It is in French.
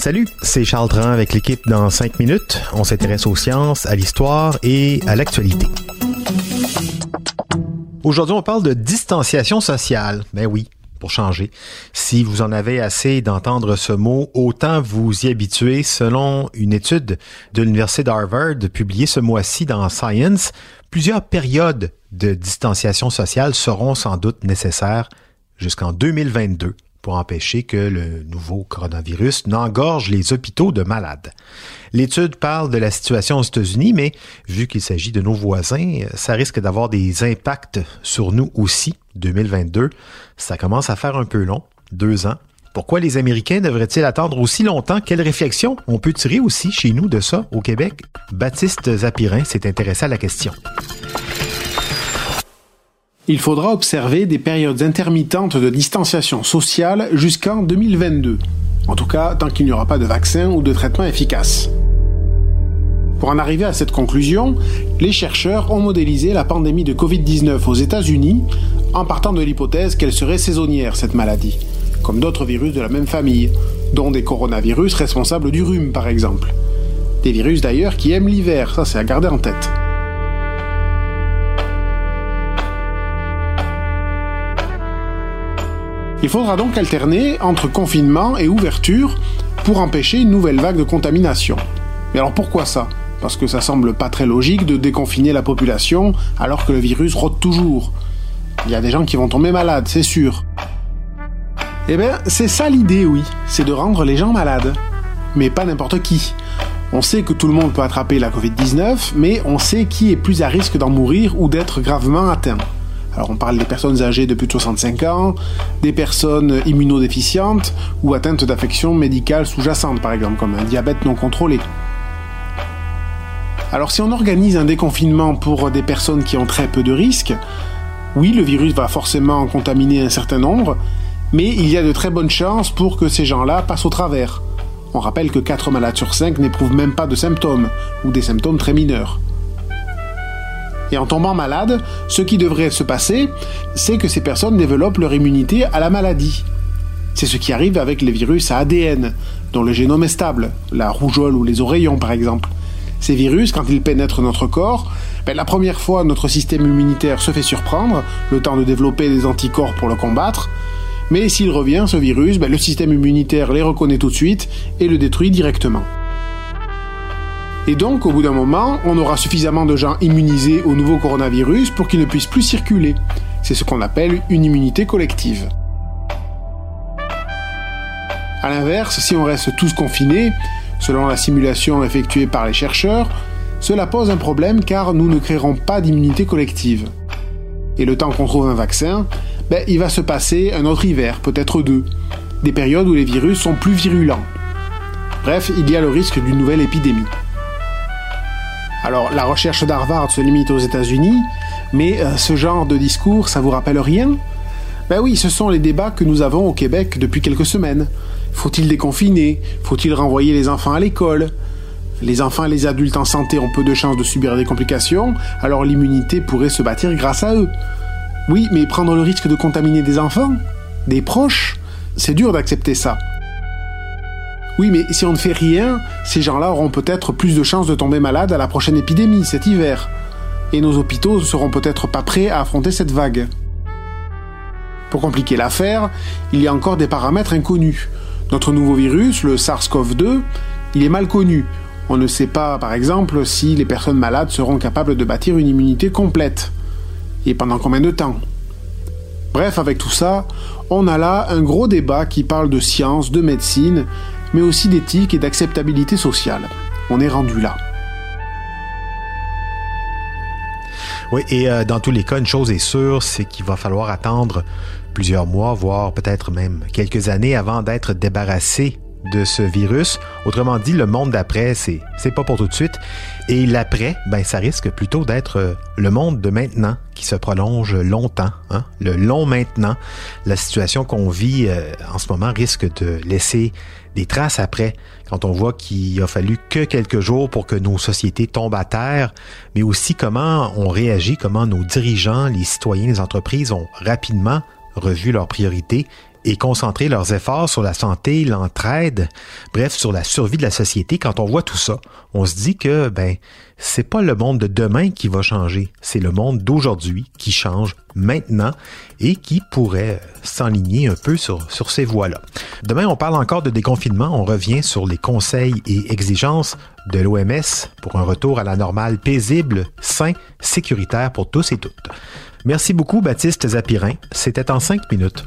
Salut, c'est Charles Dran avec l'équipe dans 5 minutes. On s'intéresse aux sciences, à l'histoire et à l'actualité. Aujourd'hui, on parle de distanciation sociale. Ben oui, pour changer. Si vous en avez assez d'entendre ce mot, autant vous y habituer. Selon une étude de l'Université d'Harvard publiée ce mois-ci dans Science, plusieurs périodes de distanciation sociale seront sans doute nécessaires jusqu'en 2022 pour empêcher que le nouveau coronavirus n'engorge les hôpitaux de malades. L'étude parle de la situation aux États-Unis, mais vu qu'il s'agit de nos voisins, ça risque d'avoir des impacts sur nous aussi. 2022, ça commence à faire un peu long, deux ans. Pourquoi les Américains devraient-ils attendre aussi longtemps? Quelle réflexion on peut tirer aussi chez nous de ça au Québec? Baptiste Zapirin s'est intéressé à la question il faudra observer des périodes intermittentes de distanciation sociale jusqu'en 2022. En tout cas, tant qu'il n'y aura pas de vaccin ou de traitement efficace. Pour en arriver à cette conclusion, les chercheurs ont modélisé la pandémie de Covid-19 aux États-Unis en partant de l'hypothèse qu'elle serait saisonnière, cette maladie, comme d'autres virus de la même famille, dont des coronavirus responsables du rhume par exemple. Des virus d'ailleurs qui aiment l'hiver, ça c'est à garder en tête. Il faudra donc alterner entre confinement et ouverture pour empêcher une nouvelle vague de contamination. Mais alors pourquoi ça? Parce que ça semble pas très logique de déconfiner la population alors que le virus rôde toujours. Il y a des gens qui vont tomber malades, c'est sûr. Eh bien, c'est ça l'idée, oui, c'est de rendre les gens malades. Mais pas n'importe qui. On sait que tout le monde peut attraper la Covid-19, mais on sait qui est plus à risque d'en mourir ou d'être gravement atteint. Alors on parle des personnes âgées de plus de 65 ans, des personnes immunodéficientes ou atteintes d'affections médicales sous-jacentes par exemple, comme un diabète non contrôlé. Alors si on organise un déconfinement pour des personnes qui ont très peu de risques, oui, le virus va forcément contaminer un certain nombre, mais il y a de très bonnes chances pour que ces gens-là passent au travers. On rappelle que 4 malades sur 5 n'éprouvent même pas de symptômes, ou des symptômes très mineurs. Et en tombant malade, ce qui devrait se passer, c'est que ces personnes développent leur immunité à la maladie. C'est ce qui arrive avec les virus à ADN, dont le génome est stable, la rougeole ou les oreillons par exemple. Ces virus, quand ils pénètrent notre corps, ben, la première fois notre système immunitaire se fait surprendre, le temps de développer des anticorps pour le combattre, mais s'il revient, ce virus, ben, le système immunitaire les reconnaît tout de suite et le détruit directement. Et donc, au bout d'un moment, on aura suffisamment de gens immunisés au nouveau coronavirus pour qu'il ne puisse plus circuler. C'est ce qu'on appelle une immunité collective. A l'inverse, si on reste tous confinés, selon la simulation effectuée par les chercheurs, cela pose un problème car nous ne créerons pas d'immunité collective. Et le temps qu'on trouve un vaccin, ben, il va se passer un autre hiver, peut-être deux, des périodes où les virus sont plus virulents. Bref, il y a le risque d'une nouvelle épidémie. Alors, la recherche d'Harvard se limite aux États-Unis, mais euh, ce genre de discours, ça vous rappelle rien? Ben oui, ce sont les débats que nous avons au Québec depuis quelques semaines. Faut-il déconfiner? Faut-il renvoyer les enfants à l'école? Les enfants et les adultes en santé ont peu de chances de subir des complications, alors l'immunité pourrait se bâtir grâce à eux. Oui, mais prendre le risque de contaminer des enfants Des proches C'est dur d'accepter ça. Oui, mais si on ne fait rien, ces gens-là auront peut-être plus de chances de tomber malades à la prochaine épidémie cet hiver. Et nos hôpitaux ne seront peut-être pas prêts à affronter cette vague. Pour compliquer l'affaire, il y a encore des paramètres inconnus. Notre nouveau virus, le SARS-CoV-2, il est mal connu. On ne sait pas, par exemple, si les personnes malades seront capables de bâtir une immunité complète. Et pendant combien de temps? Bref, avec tout ça, on a là un gros débat qui parle de science, de médecine, mais aussi d'éthique et d'acceptabilité sociale. On est rendu là. Oui, et euh, dans tous les cas, une chose est sûre, c'est qu'il va falloir attendre plusieurs mois, voire peut-être même quelques années avant d'être débarrassé de ce virus. Autrement dit, le monde d'après, c'est, c'est pas pour tout de suite. Et l'après, ben, ça risque plutôt d'être euh, le monde de maintenant qui se prolonge longtemps. Hein? Le long maintenant. La situation qu'on vit euh, en ce moment risque de laisser des traces après, quand on voit qu'il a fallu que quelques jours pour que nos sociétés tombent à terre, mais aussi comment on réagit, comment nos dirigeants, les citoyens, les entreprises ont rapidement revu leurs priorités et concentrer leurs efforts sur la santé, l'entraide, bref, sur la survie de la société, quand on voit tout ça, on se dit que, ben, c'est pas le monde de demain qui va changer, c'est le monde d'aujourd'hui qui change maintenant et qui pourrait s'enligner un peu sur, sur ces voies-là. Demain, on parle encore de déconfinement, on revient sur les conseils et exigences de l'OMS pour un retour à la normale paisible, sain, sécuritaire pour tous et toutes. Merci beaucoup, Baptiste Zapirin. C'était en cinq minutes.